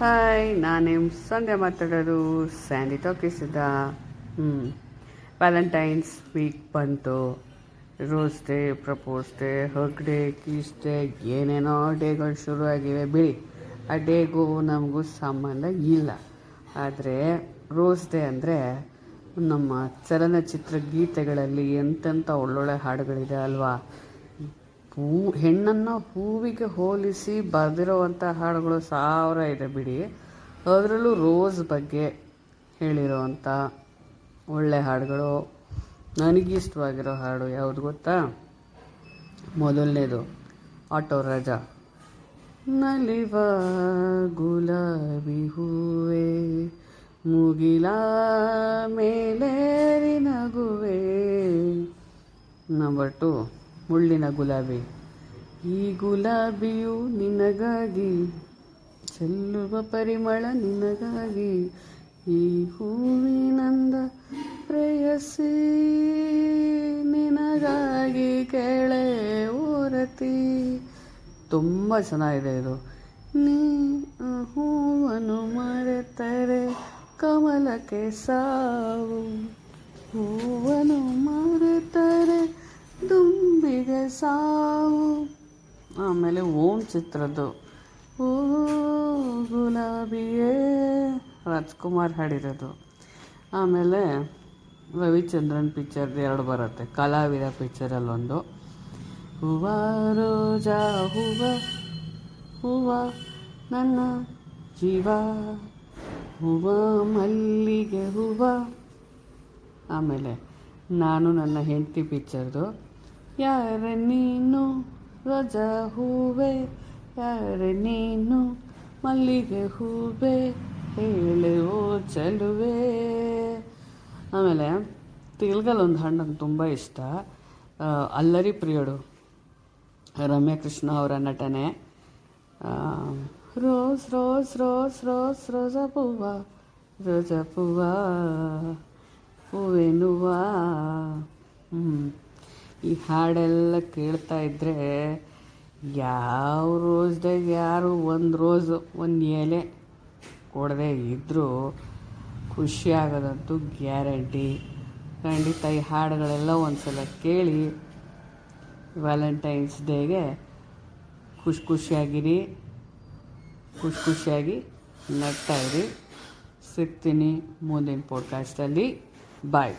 Hi ನಾನು ನಿಮ್ಮ ಸಂಧ್ಯಾ ಮಾತಾಡೋದು. ಸ್ಯಾಂಡಿ ಟಾಕಿಸಿದ ಹ್ಞೂ ವ್ಯಾಲೆಂಟೈನ್ಸ್ ವೀಕ್ ಬಂತು. Rose day propose day hug day kiss day ಏನೇನೋ ಡೇಗಳು ಶುರು ಆಗಿವೆ ಬಿಡಿ, ಆ ಡೇಗೂ ನಮಗೂ ಸಂಬಂಧ ಇಲ್ಲ. ಆದರೆ ರೋಸ್ ಡೇ ಅಂದರೆ ನಮ್ಮ ಚಲನಚಿತ್ರ ಗೀತೆಗಳಲ್ಲಿ ಎಂತೆಂಥ ಒಳ್ಳೊಳ್ಳೆ ಹಾಡುಗಳಿದೆ ಅಲ್ವಾ? ಹೂ, ಹೆಣ್ಣನ್ನು ಹೂವಿಗೆ ಹೋಲಿಸಿ ಬರೆದಿರೋವಂಥ ಹಾಡುಗಳು ಸಾವಿರ ಇದೆ ಬಿಡಿ. ಅದರಲ್ಲೂ ರೋಸ್ ಬಗ್ಗೆ ಹೇಳಿರೋವಂಥ ಒಳ್ಳೆ ಹಾಡುಗಳು. ನನಗಿಷ್ಟವಾಗಿರೋ ಹಾಡು ಯಾವುದು ಗೊತ್ತಾ? ಮೊದಲನೇದು, ಆಟೋ ರಾಜ. ನಲಿವ ಗುಲಾಬಿ ಹೂವೆ, ಮುಗಿಲ ಮೇಲೇರಿ ನಗುವೆ. ನಂಬರ್ ಟು ಮುಳ್ಳಿನ ಗುಲಾಬಿ. ಈ ಗುಲಾಬಿಯು ನಿನಗಾಗಿ ಚೆಲ್ಲುವ ಪರಿಮಳ ನಿನಗಾಗಿ ಈ ಹೂವಿನಂದ ಪ್ರೇಯಸಿ ನಿನಗಾಗಿ ಕೆಳೆ ಓರತಿ. ತುಂಬ ಚೆನ್ನಾಗಿದೆ ಇದು. ನೀ ಹೂವನ್ನು ಮರೆತರೆ ಕಮಲಕ್ಕೆ ಸಾವು. ಮರೆತರೆ ದುಂಬಿಗೆ ಸಾವು. ಆಮೇಲೆ ಓಂ ಚಿತ್ರದ್ದು. ಓ ಗುಲಾಬಿಯೇ, ರಾಜ್ಕುಮಾರ್ ಹಾಡಿರೋದು. ಆಮೇಲೆ ರವಿಚಂದ್ರನ್ ಪಿಕ್ಚರ್ದು ಎರಡು ಬರುತ್ತೆ. ಕಲಾವಿದ ಪಿಕ್ಚರಲ್ಲೊಂದು ಹೂವ ರೋಜಾ, ಹೂವ ಹೂವ, ನನ್ನ ಜೀವ. ಹೂವ ಮಲ್ಲಿಗೆ ಹೂವ. ಆಮೇಲೆ ನಾನು ನನ್ನ ಹೆಂಡತಿ ಪಿಕ್ಚರ್ದು ಯಾರೆ ನೀನು ರಜ ಹೂವೆ, ಯಾರ ನೀನು ಮಲ್ಲಿಗೆ ಹೂವೆ ಓ ಚೆಲುವೆ. ಆಮೇಲೆ ತಿಲ್ಗಲ್ ಒಂದು ಹಣ್ಣು ನಂಗೆ ತುಂಬ ಇಷ್ಟ. ಅಲ್ಲರಿ ಪ್ರಿಯಡು ರಮ್ಯಾ ಕೃಷ್ಣ ಅವರ ನಟನೆ. ರೋಸ್ ರೋಸ್ ರೋಸ್ ರೋಸ್, ರೋಜ ಪೂವ ರೋಜ ಪೂವ ಹೂವೇನುವ ಹ್ಞೂ ಈ ಹಾಡೆಲ್ಲ ಕೇಳ್ತಾ ಇದ್ದರೆ ಯಾವ ರೋಸ್ದಾಗ ಯಾರು ಒಂದು ರೋಸು ಒಂದು ಎಲೆ ಕೊಡದೆ ಇದ್ದರೂ ಖುಷಿ ಆಗೋದಂತೂ ಗ್ಯಾರಂಟಿ. ಖಂಡಿತ ಈ ಹಾಡುಗಳೆಲ್ಲ ಒಂದು ಸಲ ಕೇಳಿ ವ್ಯಾಲೆಂಟೈನ್ಸ್ ಡೇಗೆ ಖುಷಿ ಖುಷಿಯಾಗಿರಿ, ಖುಷಿ ಖುಷಿಯಾಗಿ ನಗ್ತಾ ಇರಿ. ಸಿಗ್ತೀನಿ ಮುಂದಿನ ಪಾಡ್ಕಾಸ್ಟಲ್ಲಿ ಬಾಯ್